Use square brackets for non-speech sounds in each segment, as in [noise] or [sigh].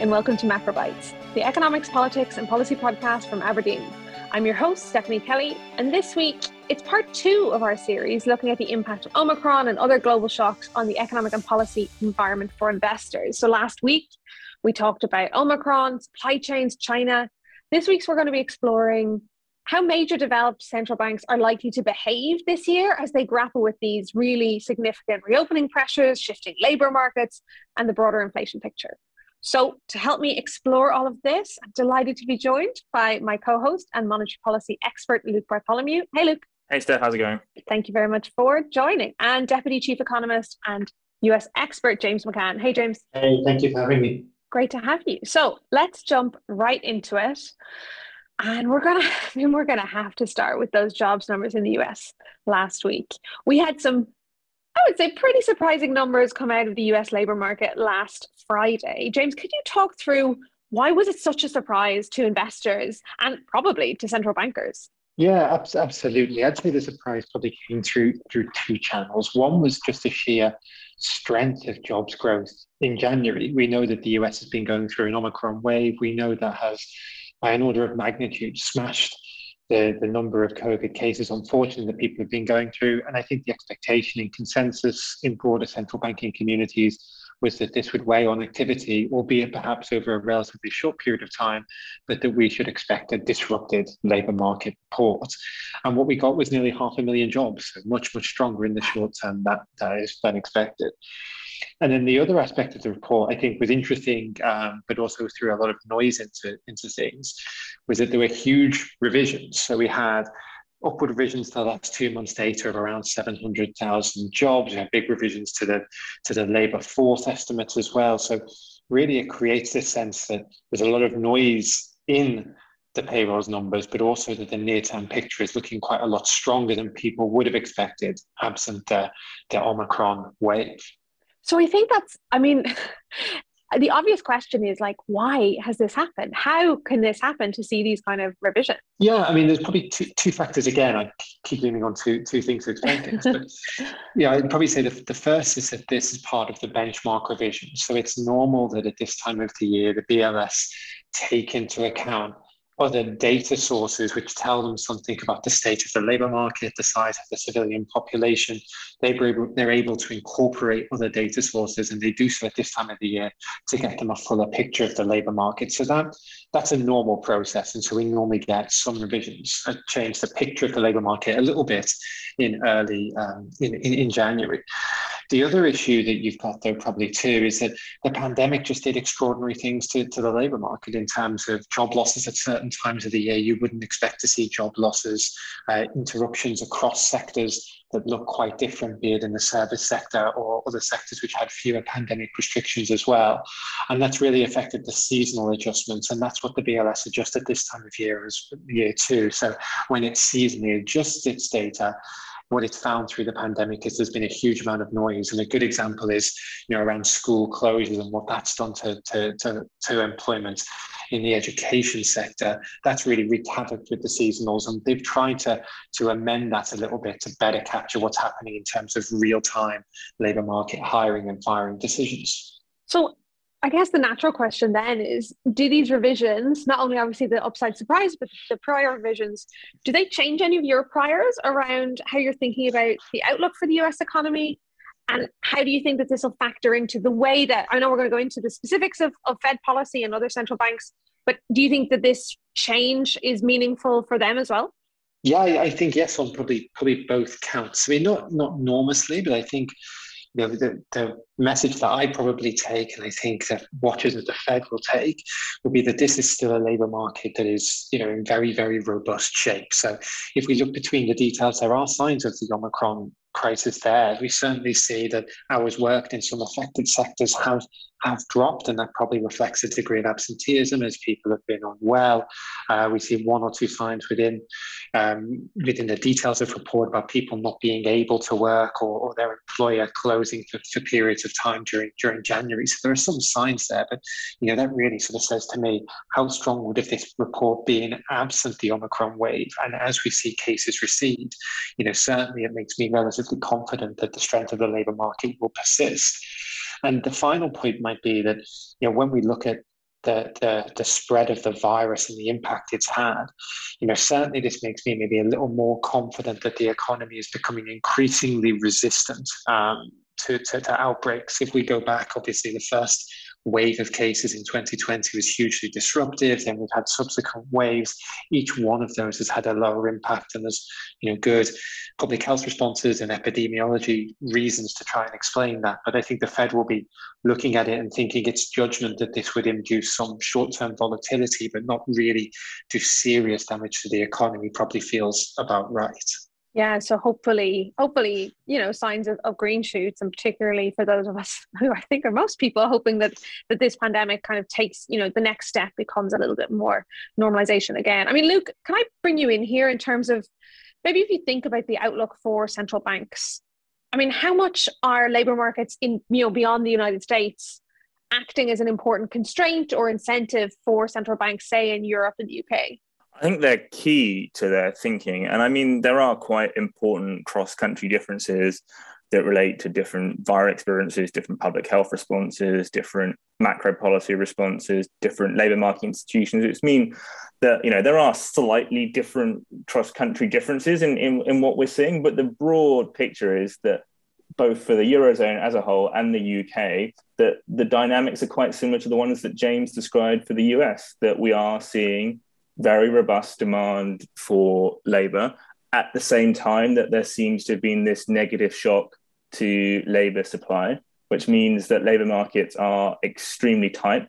and welcome to Macro Bites, the economics, politics, and policy podcast from Aberdeen. I'm your host, Stephanie Kelly, and this week it's part two of our series looking at the impact of Omicron and other global shocks on the economic and policy environment for investors. So last week we talked about Omicron, supply chains, China. This week's we're going to be exploring how major developed central banks are likely to behave this year as they grapple with these really significant reopening pressures, shifting labour markets, and the broader inflation picture. So, to help me explore all of this, I'm delighted to be joined by my co host and monetary policy expert, Luke Bartholomew. Hey, Luke. Hey, Steph, how's it going? Thank you very much for joining. And Deputy Chief Economist and US expert, James McCann. Hey, James. Hey, thank you for having me. Great to have you. So, let's jump right into it. And we're gonna, I [laughs] mean, we're gonna have to start with those jobs numbers in the U.S. last week. We had some, I would say, pretty surprising numbers come out of the U.S. labor market last Friday. James, could you talk through why was it such a surprise to investors and probably to central bankers? Yeah, absolutely. I'd say the surprise probably came through through two channels. One was just the sheer strength of jobs growth in January. We know that the US has been going through an Omicron wave. We know that has by an order of magnitude smashed the, the number of COVID cases, unfortunately, that people have been going through. And I think the expectation and consensus in broader central banking communities was that this would weigh on activity, albeit perhaps over a relatively short period of time, but that we should expect a disrupted labour market port. And what we got was nearly half a million jobs, so much, much stronger in the short term is than expected. And then the other aspect of the report, I think, was interesting, um, but also threw a lot of noise into, into things, was that there were huge revisions. So we had upward revisions to the last two months' data of around 700,000 jobs. We had big revisions to the to the labour force estimates as well. So really, it creates this sense that there's a lot of noise in the payrolls numbers, but also that the near-term picture is looking quite a lot stronger than people would have expected, absent the, the Omicron wave. So I think that's, I mean, [laughs] the obvious question is like, why has this happened? How can this happen to see these kind of revisions? Yeah, I mean, there's probably two, two factors. Again, I keep leaning on two, two things to explain things. But [laughs] yeah, I'd probably say the, the first is that this is part of the benchmark revision. So it's normal that at this time of the year, the BLS take into account other data sources which tell them something about the state of the labor market, the size of the civilian population. They are able, they're able to incorporate other data sources, and they do so at this time of the year to get them a fuller picture of the labor market. So that that's a normal process, and so we normally get some revisions, uh, change the picture of the labor market a little bit in early um, in, in, in January. The other issue that you've got though probably too is that the pandemic just did extraordinary things to, to the labour market in terms of job losses at certain times of the year. You wouldn't expect to see job losses, uh, interruptions across sectors that look quite different, be it in the service sector or other sectors which had fewer pandemic restrictions as well. And that's really affected the seasonal adjustments. And that's what the BLS adjusted this time of year as year two. So when it seasonally adjusts its data, what it's found through the pandemic is there's been a huge amount of noise. And a good example is, you know, around school closures and what that's done to, to, to, to employment in the education sector. That's really wreaked havoc with the seasonals. And they've tried to, to amend that a little bit to better capture what's happening in terms of real time labour market hiring and firing decisions. So I guess the natural question then is do these revisions, not only obviously the upside surprise, but the prior revisions, do they change any of your priors around how you're thinking about the outlook for the US economy? And how do you think that this will factor into the way that I know we're going to go into the specifics of, of Fed policy and other central banks, but do you think that this change is meaningful for them as well? Yeah, I think yes on probably probably both counts. I mean, not not enormously, but I think you know, the, the message that I probably take, and I think that watchers of the Fed will take, will be that this is still a labour market that is, you know, in very, very robust shape. So if we look between the details, there are signs of the Omicron crisis there. We certainly see that hours worked in some affected sectors have have dropped, and that probably reflects a degree of absenteeism as people have been unwell. Uh, we see one or two signs within um, within the details of report about people not being able to work or, or their employer closing for, for, periods of time during during January. So there are some signs there, but you know that really sort of says to me how strong would have this report been absent the Omicron wave? And as we see cases recede, you know certainly it makes me relatively confident that the strength of the labour market will persist. And the final point might be that you know when we look at the, the, the spread of the virus and the impact it's had, you know, certainly this makes me maybe a little more confident that the economy is becoming increasingly resistant um, to, to, to outbreaks. If we go back, obviously, the first wave of cases in 2020 was hugely disruptive. Then we've had subsequent waves. Each one of those has had a lower impact, and there's you know good public health responses and epidemiology reasons to try and explain that. But I think the Fed will be looking at it and thinking its judgment that this would induce some short-term volatility, but not really do serious damage to the economy. Probably feels about right yeah so hopefully hopefully you know signs of, of green shoots and particularly for those of us [laughs] who i think are most people hoping that that this pandemic kind of takes you know the next step becomes a little bit more normalization again. I mean luke can i bring you in here in terms of maybe if you think about the outlook for central banks? I mean how much are labor markets in you know beyond the united states acting as an important constraint or incentive for central banks say in europe and the uk I think they're key to their thinking. And I mean, there are quite important cross country differences that relate to different virus experiences, different public health responses, different macro policy responses, different labour market institutions. It's mean that you know there are slightly different cross country differences in, in, in what we're seeing, but the broad picture is that both for the eurozone as a whole and the UK, that the dynamics are quite similar to the ones that James described for the US. That we are seeing very robust demand for labour at the same time that there seems to have been this negative shock to labour supply, which means that labour markets are extremely tight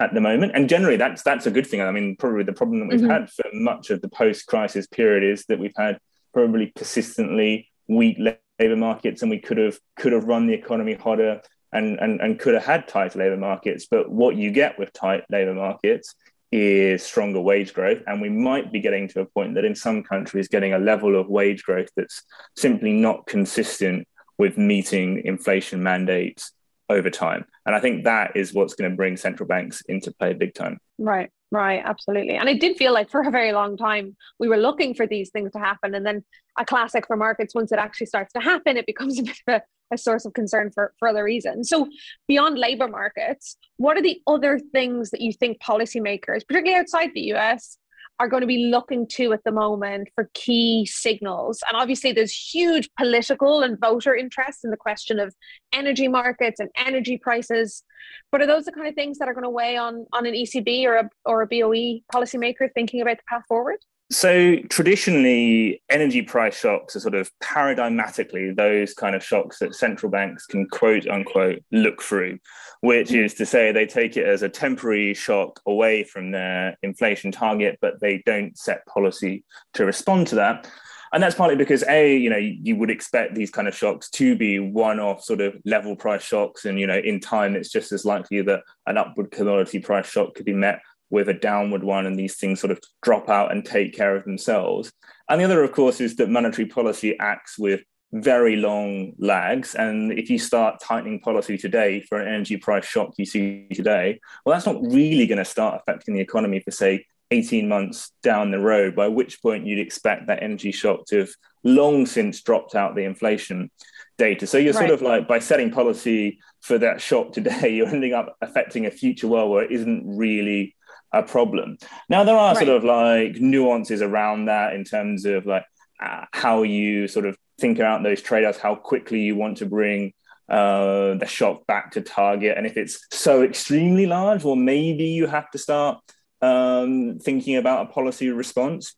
at the moment. And generally, that's that's a good thing. I mean, probably the problem that we've mm-hmm. had for much of the post-crisis period is that we've had probably persistently weak labour markets, and we could have could have run the economy hotter and, and, and could have had tight labour markets. But what you get with tight labour markets is stronger wage growth. And we might be getting to a point that in some countries, getting a level of wage growth that's simply not consistent with meeting inflation mandates over time. And I think that is what's going to bring central banks into play big time. Right, right, absolutely. And it did feel like for a very long time we were looking for these things to happen. And then a classic for markets, once it actually starts to happen, it becomes a [laughs] bit of a a source of concern for, for other reasons. So, beyond labor markets, what are the other things that you think policymakers, particularly outside the US, are going to be looking to at the moment for key signals? And obviously, there's huge political and voter interest in the question of energy markets and energy prices. But are those the kind of things that are going to weigh on, on an ECB or a, or a BOE policymaker thinking about the path forward? So traditionally, energy price shocks are sort of paradigmatically those kind of shocks that central banks can quote unquote look through, which is to say they take it as a temporary shock away from their inflation target, but they don't set policy to respond to that. And that's partly because a, you know, you would expect these kind of shocks to be one-off sort of level price shocks, and you know, in time, it's just as likely that an upward commodity price shock could be met with a downward one and these things sort of drop out and take care of themselves. And the other, of course, is that monetary policy acts with very long lags. And if you start tightening policy today for an energy price shock you see today, well, that's not really going to start affecting the economy for, say, 18 months down the road, by which point you'd expect that energy shock to have long since dropped out the inflation data. So you're right. sort of like by setting policy for that shock today, [laughs] you're ending up affecting a future world where it isn't really a problem. Now there are right. sort of like nuances around that in terms of like uh, how you sort of think about those trade-offs, how quickly you want to bring uh, the shock back to target, and if it's so extremely large, well, maybe you have to start um, thinking about a policy response.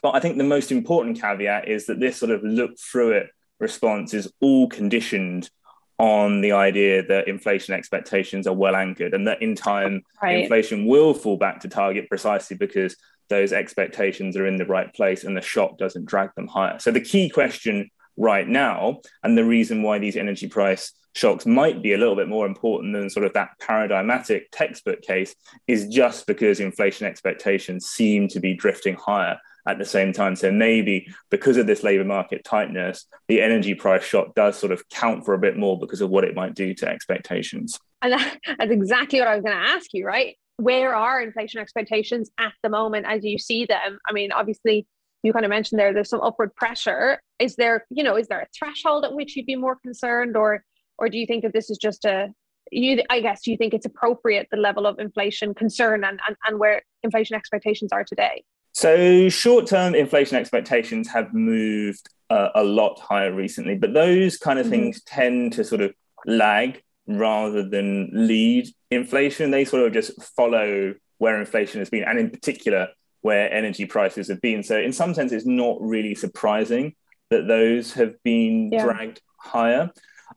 But I think the most important caveat is that this sort of look through it response is all conditioned on the idea that inflation expectations are well anchored and that in time right. inflation will fall back to target precisely because those expectations are in the right place and the shock doesn't drag them higher. So the key question right now and the reason why these energy price shocks might be a little bit more important than sort of that paradigmatic textbook case is just because inflation expectations seem to be drifting higher at the same time. So maybe because of this labor market tightness, the energy price shock does sort of count for a bit more because of what it might do to expectations. And that's exactly what I was going to ask you, right? Where are inflation expectations at the moment as you see them? I mean, obviously, you kind of mentioned there there's some upward pressure. Is there, you know, is there a threshold at which you'd be more concerned, or or do you think that this is just a you I guess do you think it's appropriate the level of inflation concern and, and, and where inflation expectations are today? So short-term inflation expectations have moved uh, a lot higher recently, but those kind of mm-hmm. things tend to sort of lag rather than lead inflation. They sort of just follow where inflation has been, and in particular where energy prices have been. So in some sense, it's not really surprising that those have been yeah. dragged higher.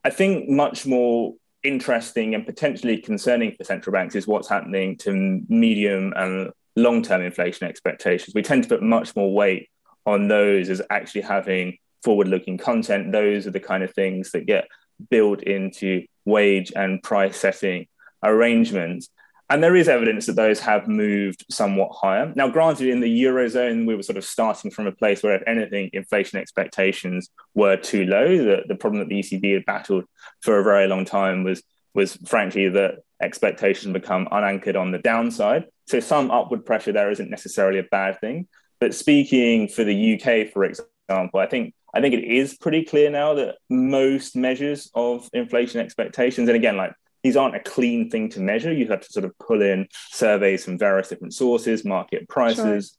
I think much more interesting and potentially concerning for central banks is what's happening to medium and long term inflation expectations. We tend to put much more weight on those as actually having forward looking content. Those are the kind of things that get built into wage and price setting arrangements. And there is evidence that those have moved somewhat higher. Now, granted, in the Eurozone, we were sort of starting from a place where, if anything, inflation expectations were too low. The, the problem that the ECB had battled for a very long time was, was frankly, that expectations become unanchored on the downside. So some upward pressure there isn't necessarily a bad thing. But speaking for the UK, for example, I think I think it is pretty clear now that most measures of inflation expectations, and again, like these aren't a clean thing to measure. You have to sort of pull in surveys from various different sources, market prices.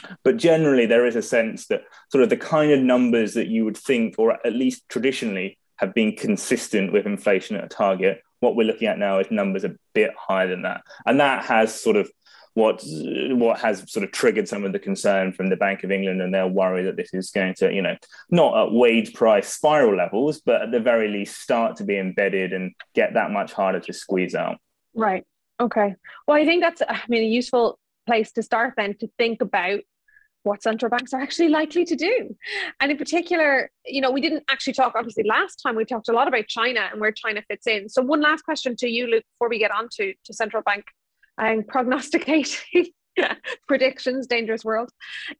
Sure. But generally, there is a sense that sort of the kind of numbers that you would think, or at least traditionally, have been consistent with inflation at a target. What we're looking at now is numbers a bit higher than that. And that has sort of what what has sort of triggered some of the concern from the Bank of England and their worry that this is going to, you know, not at wage price spiral levels, but at the very least start to be embedded and get that much harder to squeeze out. Right. Okay. Well, I think that's I mean a useful place to start then to think about what central banks are actually likely to do. And in particular, you know, we didn't actually talk, obviously, last time we talked a lot about China and where China fits in. So, one last question to you, Luke, before we get on to, to central bank and prognosticating [laughs] predictions, dangerous world,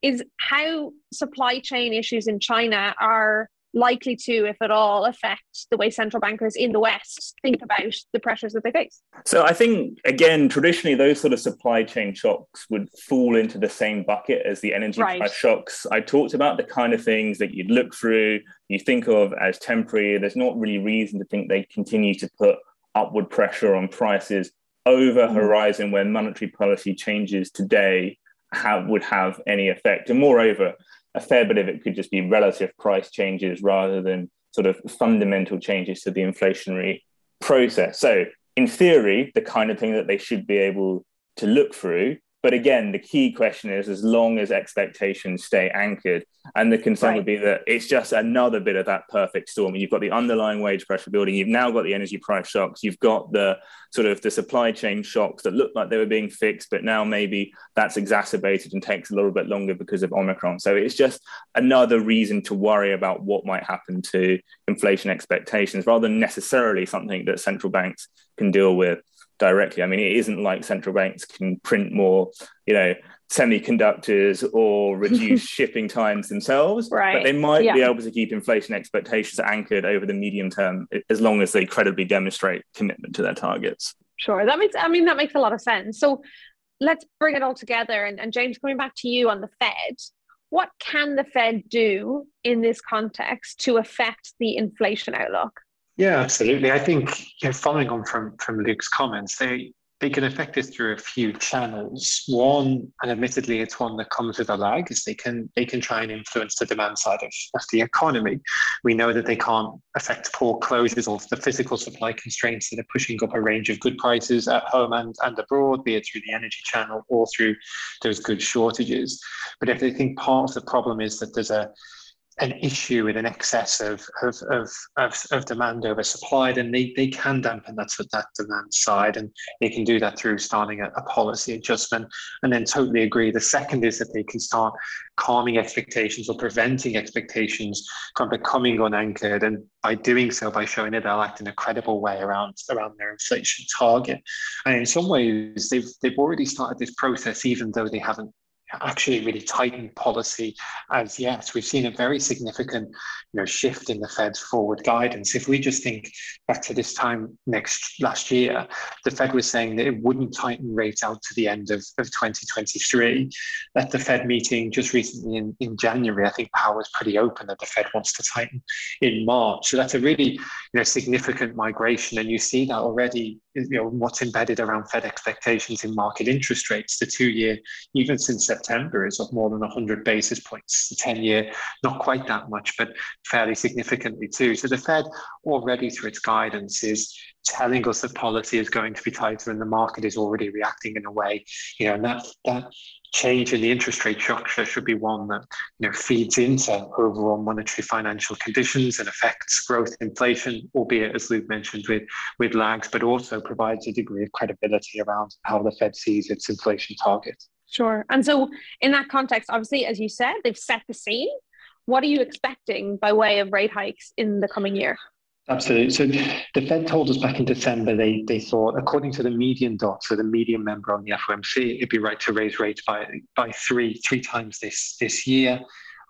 is how supply chain issues in China are likely to, if at all, affect the way central bankers in the West think about the pressures that they face? So I think, again, traditionally, those sort of supply chain shocks would fall into the same bucket as the energy right. price shocks. I talked about the kind of things that you'd look through, you think of as temporary. There's not really reason to think they continue to put upward pressure on prices over mm. horizon where monetary policy changes today have, would have any effect. And moreover, a fair bit of it could just be relative price changes rather than sort of fundamental changes to the inflationary process. So, in theory, the kind of thing that they should be able to look through but again, the key question is as long as expectations stay anchored, and the concern right. would be that it's just another bit of that perfect storm. And you've got the underlying wage pressure building, you've now got the energy price shocks, you've got the sort of the supply chain shocks that look like they were being fixed, but now maybe that's exacerbated and takes a little bit longer because of Omicron. So it's just another reason to worry about what might happen to inflation expectations rather than necessarily something that central banks can deal with directly. I mean, it isn't like central banks can print more, you know, semiconductors or [laughs] reduce shipping times themselves, right. but they might yeah. be able to keep inflation expectations anchored over the medium term as long as they credibly demonstrate commitment to their targets. Sure, that makes. I mean, that makes a lot of sense. So let's bring it all together. And, and James, coming back to you on the Fed, what can the Fed do in this context to affect the inflation outlook? Yeah, absolutely. I think you know, following on from from Luke's comments, they they can affect this through a few channels. One, and admittedly, it's one that comes with a lag, is they can they can try and influence the demand side of, of the economy. We know that they can't affect port closures or the physical supply constraints that are pushing up a range of good prices at home and, and abroad, be it through the energy channel or through those good shortages. But if they think part of the problem is that there's a an issue with an excess of, of, of, of, of demand over supply, then they, they can dampen that, that demand side. And they can do that through starting a, a policy adjustment. And then totally agree. The second is that they can start calming expectations or preventing expectations from becoming unanchored. And by doing so, by showing that they'll act in a credible way around, around their inflation target. And in some ways, they've, they've already started this process, even though they haven't actually really tightened policy as yet. We've seen a very significant you know, shift in the Fed's forward guidance. If we just think back to this time next last year, the Fed was saying that it wouldn't tighten rates out to the end of, of 2023. At the Fed meeting just recently in, in January, I think Powell was pretty open that the Fed wants to tighten in March. So that's a really you know, significant migration. And you see that already, you know, what's embedded around Fed expectations in market interest rates. The two year, even since September is up more than 100 basis points. The 10 year, not quite that much, but fairly significantly too. So the Fed already through its guidance is telling us that policy is going to be tighter and the market is already reacting in a way, you know, and that, that change in the interest rate structure should be one that you know feeds into overall monetary financial conditions and affects growth inflation albeit as luke mentioned with with lags but also provides a degree of credibility around how the fed sees its inflation target Sure. And so, in that context, obviously, as you said, they've set the scene. What are you expecting by way of rate hikes in the coming year? Absolutely. So the Fed told us back in December they they thought, according to the median dot, so the median member on the FOMC, it'd be right to raise rates by by three three times this this year.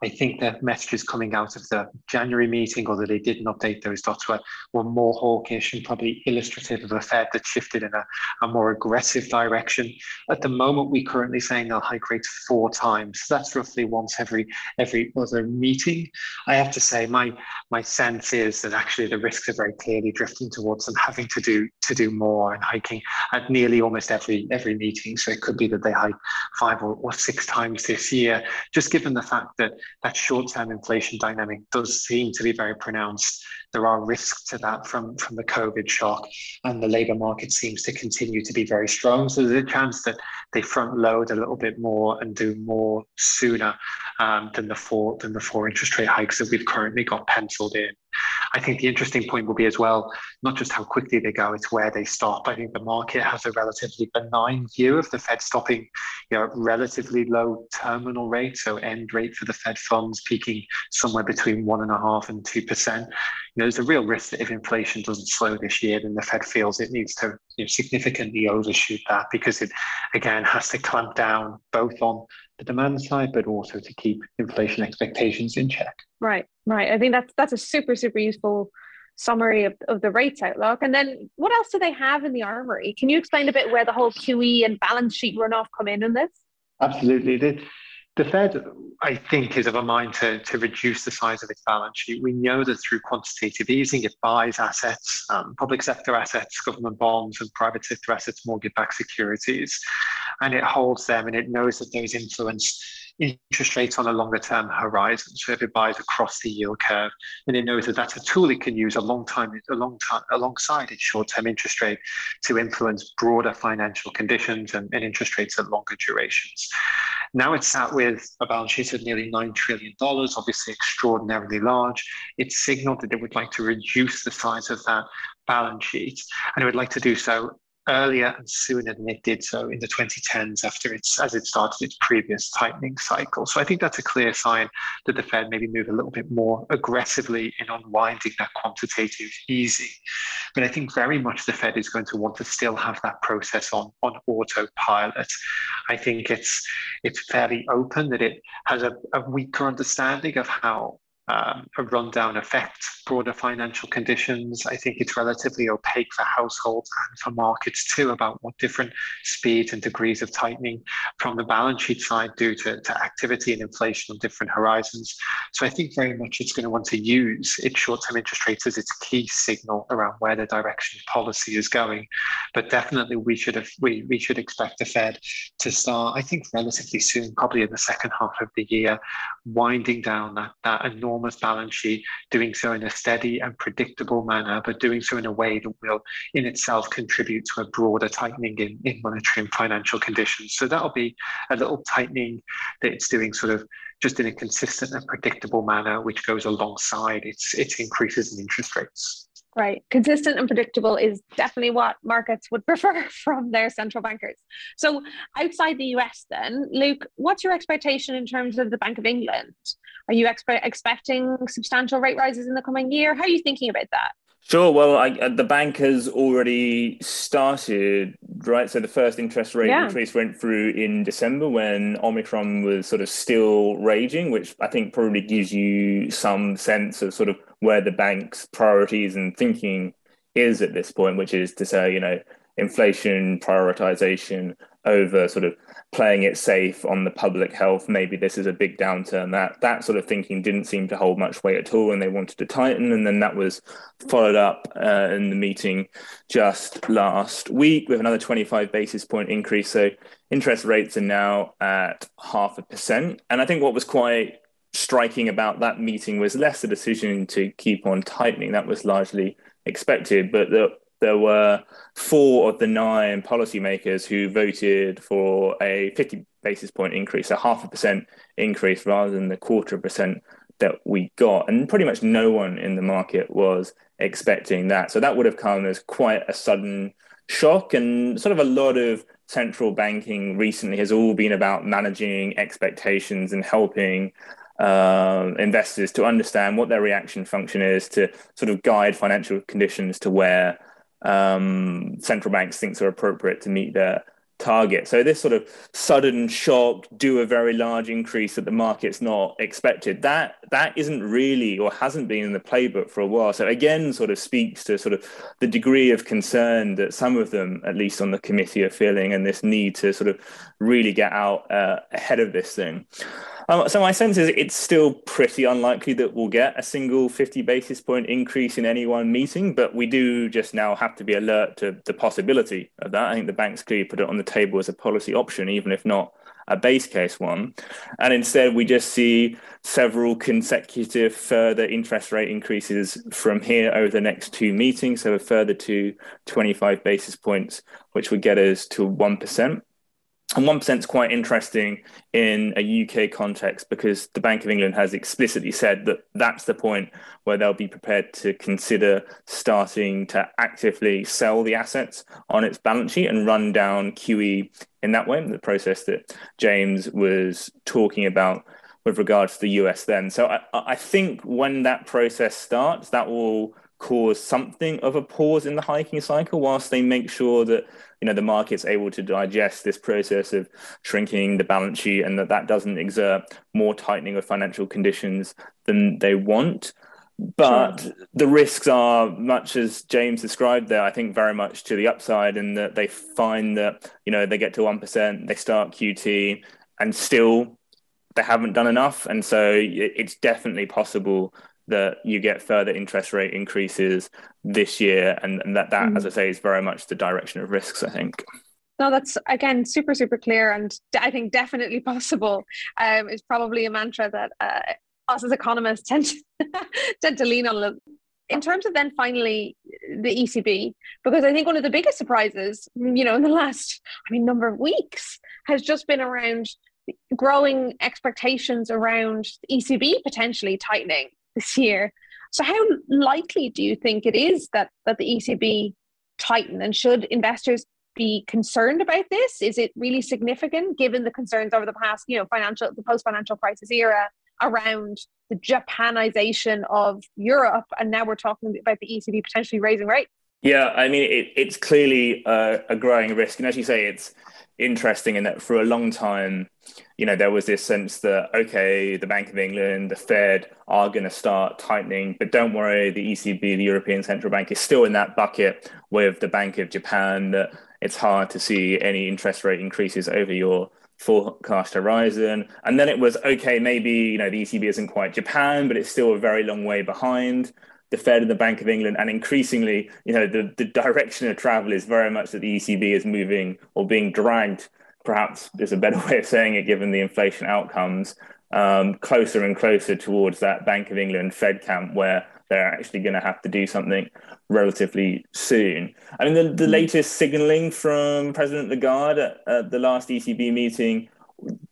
I think the messages coming out of the January meeting, although they didn't update those dots, were, were more hawkish and probably illustrative of a Fed that shifted in a, a more aggressive direction. At the moment, we're currently saying they'll hike rates four times. That's roughly once every every other meeting. I have to say, my my sense is that actually the risks are very clearly drifting towards them having to do to do more and hiking at nearly almost every every meeting. So it could be that they hike five or, or six times this year, just given the fact that that short-term inflation dynamic does seem to be very pronounced. There are risks to that from, from the COVID shock, and the labour market seems to continue to be very strong. So there's a chance that they front load a little bit more and do more sooner um, than the four than the four interest rate hikes that we've currently got penciled in. I think the interesting point will be as well, not just how quickly they go, it's where they stop. I think the market has a relatively benign view of the Fed stopping, you know, relatively low terminal rate, so end rate for the Fed funds peaking somewhere between one and a half and two percent. Know, there's a real risk that if inflation doesn't slow this year, then the Fed feels it needs to you know, significantly overshoot that because it again has to clamp down both on the demand side, but also to keep inflation expectations in check. Right, right. I think that's that's a super super useful summary of, of the rates outlook. And then what else do they have in the armory? Can you explain a bit where the whole QE and balance sheet runoff come in in this? Absolutely. The, the Fed, I think, is of a mind to, to reduce the size of its balance sheet. We know that through quantitative easing, it buys assets, um, public sector assets, government bonds, and private sector assets, mortgage backed securities, and it holds them and it knows that those influence interest rates on a longer term horizon. So if it buys across the yield curve, and it knows that that's a tool it can use a long time, a long time alongside its short term interest rate to influence broader financial conditions and, and interest rates at longer durations. Now it's sat with a balance sheet of nearly $9 trillion, obviously extraordinarily large. It signaled that it would like to reduce the size of that balance sheet, and it would like to do so earlier and sooner than it did so in the 2010s after its as it started its previous tightening cycle. So I think that's a clear sign that the Fed maybe move a little bit more aggressively in unwinding that quantitative easing. But I think very much the Fed is going to want to still have that process on, on autopilot. I think it's it's fairly open that it has a, a weaker understanding of how um, a rundown effect, broader financial conditions. I think it's relatively opaque for households and for markets too about what different speeds and degrees of tightening from the balance sheet side due to, to activity and inflation on different horizons. So I think very much it's going to want to use its short-term interest rates as its key signal around where the direction of policy is going. But definitely we should have we, we should expect the Fed to start, I think relatively soon, probably in the second half of the year, winding down that, that enormous enormous balance sheet, doing so in a steady and predictable manner, but doing so in a way that will in itself contribute to a broader tightening in, in monetary and financial conditions. So that'll be a little tightening that it's doing sort of just in a consistent and predictable manner, which goes alongside its, its increases in interest rates. Right. Consistent and predictable is definitely what markets would [laughs] prefer from their central bankers. So, outside the US, then, Luke, what's your expectation in terms of the Bank of England? Are you expe- expecting substantial rate rises in the coming year? How are you thinking about that? Sure. Well, I, uh, the bank has already started, right? So the first interest rate yeah. increase went through in December when Omicron was sort of still raging, which I think probably gives you some sense of sort of where the bank's priorities and thinking is at this point, which is to say, you know, inflation prioritization over sort of playing it safe on the public health. Maybe this is a big downturn. That that sort of thinking didn't seem to hold much weight at all, and they wanted to tighten. And then that was followed up uh, in the meeting just last week with another 25 basis point increase. So interest rates are now at half a percent. And I think what was quite striking about that meeting was less the decision to keep on tightening. That was largely expected, but the there were four of the nine policymakers who voted for a 50 basis point increase, a half a percent increase rather than the quarter of a percent that we got. And pretty much no one in the market was expecting that. So that would have come as quite a sudden shock. And sort of a lot of central banking recently has all been about managing expectations and helping um, investors to understand what their reaction function is to sort of guide financial conditions to where um, central banks thinks are appropriate to meet their target. So this sort of sudden shock, do a very large increase that the market's not expected. That that isn't really or hasn't been in the playbook for a while. So again, sort of speaks to sort of the degree of concern that some of them, at least on the committee, are feeling, and this need to sort of really get out uh, ahead of this thing. Um, so my sense is it's still pretty unlikely that we'll get a single 50 basis point increase in any one meeting, but we do just now have to be alert to the possibility of that. I think the banks clearly put it on the table as a policy option, even if not a base case one. And instead, we just see several consecutive further interest rate increases from here over the next two meetings. So a further two 25 basis points, which would get us to 1%. And 1% is quite interesting in a UK context because the Bank of England has explicitly said that that's the point where they'll be prepared to consider starting to actively sell the assets on its balance sheet and run down QE in that way, the process that James was talking about with regards to the US then. So I, I think when that process starts, that will cause something of a pause in the hiking cycle whilst they make sure that you know the market's able to digest this process of shrinking the balance sheet and that that doesn't exert more tightening of financial conditions than they want but sure. the risks are much as james described there i think very much to the upside in that they find that you know they get to 1% they start qt and still they haven't done enough and so it's definitely possible that you get further interest rate increases this year, and, and that that, mm. as I say, is very much the direction of risks. I think. No, that's again super super clear, and I think definitely [laughs] possible. Um, is probably a mantra that uh, us as economists tend to, [laughs] tend to lean on. In terms of then finally the ECB, because I think one of the biggest surprises, you know, in the last I mean number of weeks has just been around growing expectations around the ECB potentially tightening this year. So, how likely do you think it is that that the ECB tighten, and should investors be concerned about this? Is it really significant given the concerns over the past, you know, financial the post financial crisis era around the Japanization of Europe, and now we're talking about the ECB potentially raising rates? Yeah, I mean, it, it's clearly a, a growing risk, and as you say, it's interesting in that for a long time, you know, there was this sense that, okay, the Bank of England, the Fed are going to start tightening, but don't worry, the ECB, the European Central Bank, is still in that bucket with the Bank of Japan, that it's hard to see any interest rate increases over your forecast horizon. And then it was, okay, maybe, you know, the ECB isn't quite Japan, but it's still a very long way behind the Fed and the Bank of England, and increasingly, you know, the, the direction of travel is very much that the ECB is moving or being dragged, perhaps is a better [laughs] way of saying it, given the inflation outcomes, um, closer and closer towards that Bank of England Fed camp where they're actually going to have to do something relatively soon. I mean, the, the hmm. latest signaling from President Lagarde at, at the last ECB meeting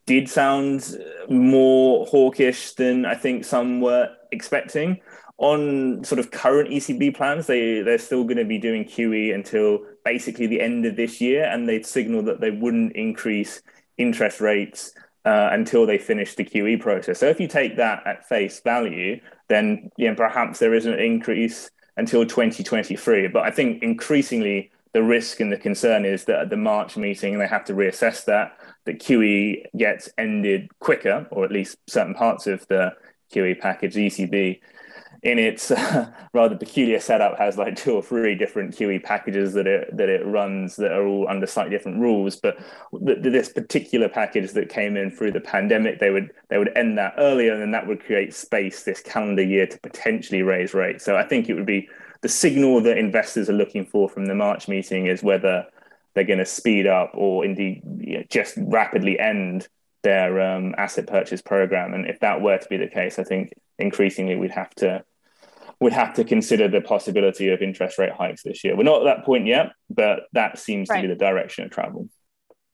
did sound more hawkish than I think some were expecting on sort of current ECB plans, they they're still going to be doing QE until basically the end of this year, and they'd signaled that they wouldn't increase interest rates uh, until they finish the QE process. So if you take that at face value, then you know, perhaps there is an increase until 2023. But I think increasingly the risk and the concern is that at the March meeting they have to reassess that, that QE gets ended quicker, or at least certain parts of the QE package, ECB in its uh, [laughs] rather peculiar setup has like two or three different QE packages that it that it runs that are all under slightly different rules. But th- this particular package that came in through the pandemic, they would they would end that earlier, and then that would create space this calendar year to potentially raise rates. So I think it would be the signal that investors are looking for from the March meeting is whether they're going to speed up or indeed you know, just rapidly end their um, asset purchase program. And if that were to be the case, I think increasingly we'd have to would have to consider the possibility of interest rate hikes this year. We're not at that point yet, but that seems right. to be the direction of travel.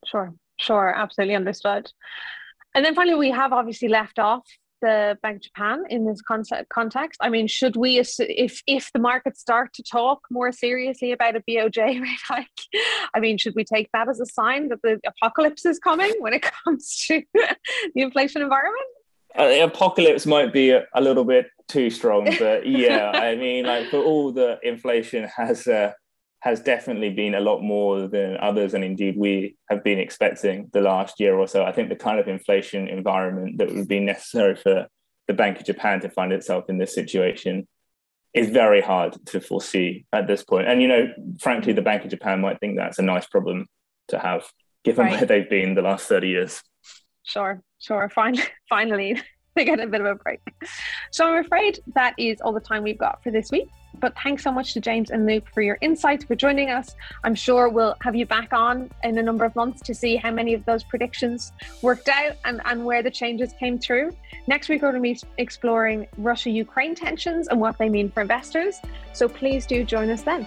Sure, sure, absolutely understood. And then finally, we have obviously left off the Bank of Japan in this context. I mean, should we, if if the markets start to talk more seriously about a BOJ [laughs] rate hike, I mean, should we take that as a sign that the apocalypse is coming when it [laughs] comes to the inflation environment? Uh, apocalypse might be a, a, little bit too strong, but [laughs] yeah, I mean, like for all the inflation has uh, has definitely been a lot more than others, and indeed we have been expecting the last year or so. I think the kind of inflation environment that would be necessary for the Bank of Japan to find itself in this situation is very hard to foresee at this point. And you know, frankly, the Bank of Japan might think that's a nice problem to have, given right. where they've been the last thirty years. Sure, sure. [laughs] Finally, finally, [laughs] they get a bit of a break. So I'm afraid that is all the time we've got for this week. But thanks so much to James and Luke for your insights, for joining us. I'm sure we'll have you back on in a number of months to see how many of those predictions worked out and, and where the changes came through. Next week, we're going to be exploring Russia Ukraine tensions and what they mean for investors. So please do join us then.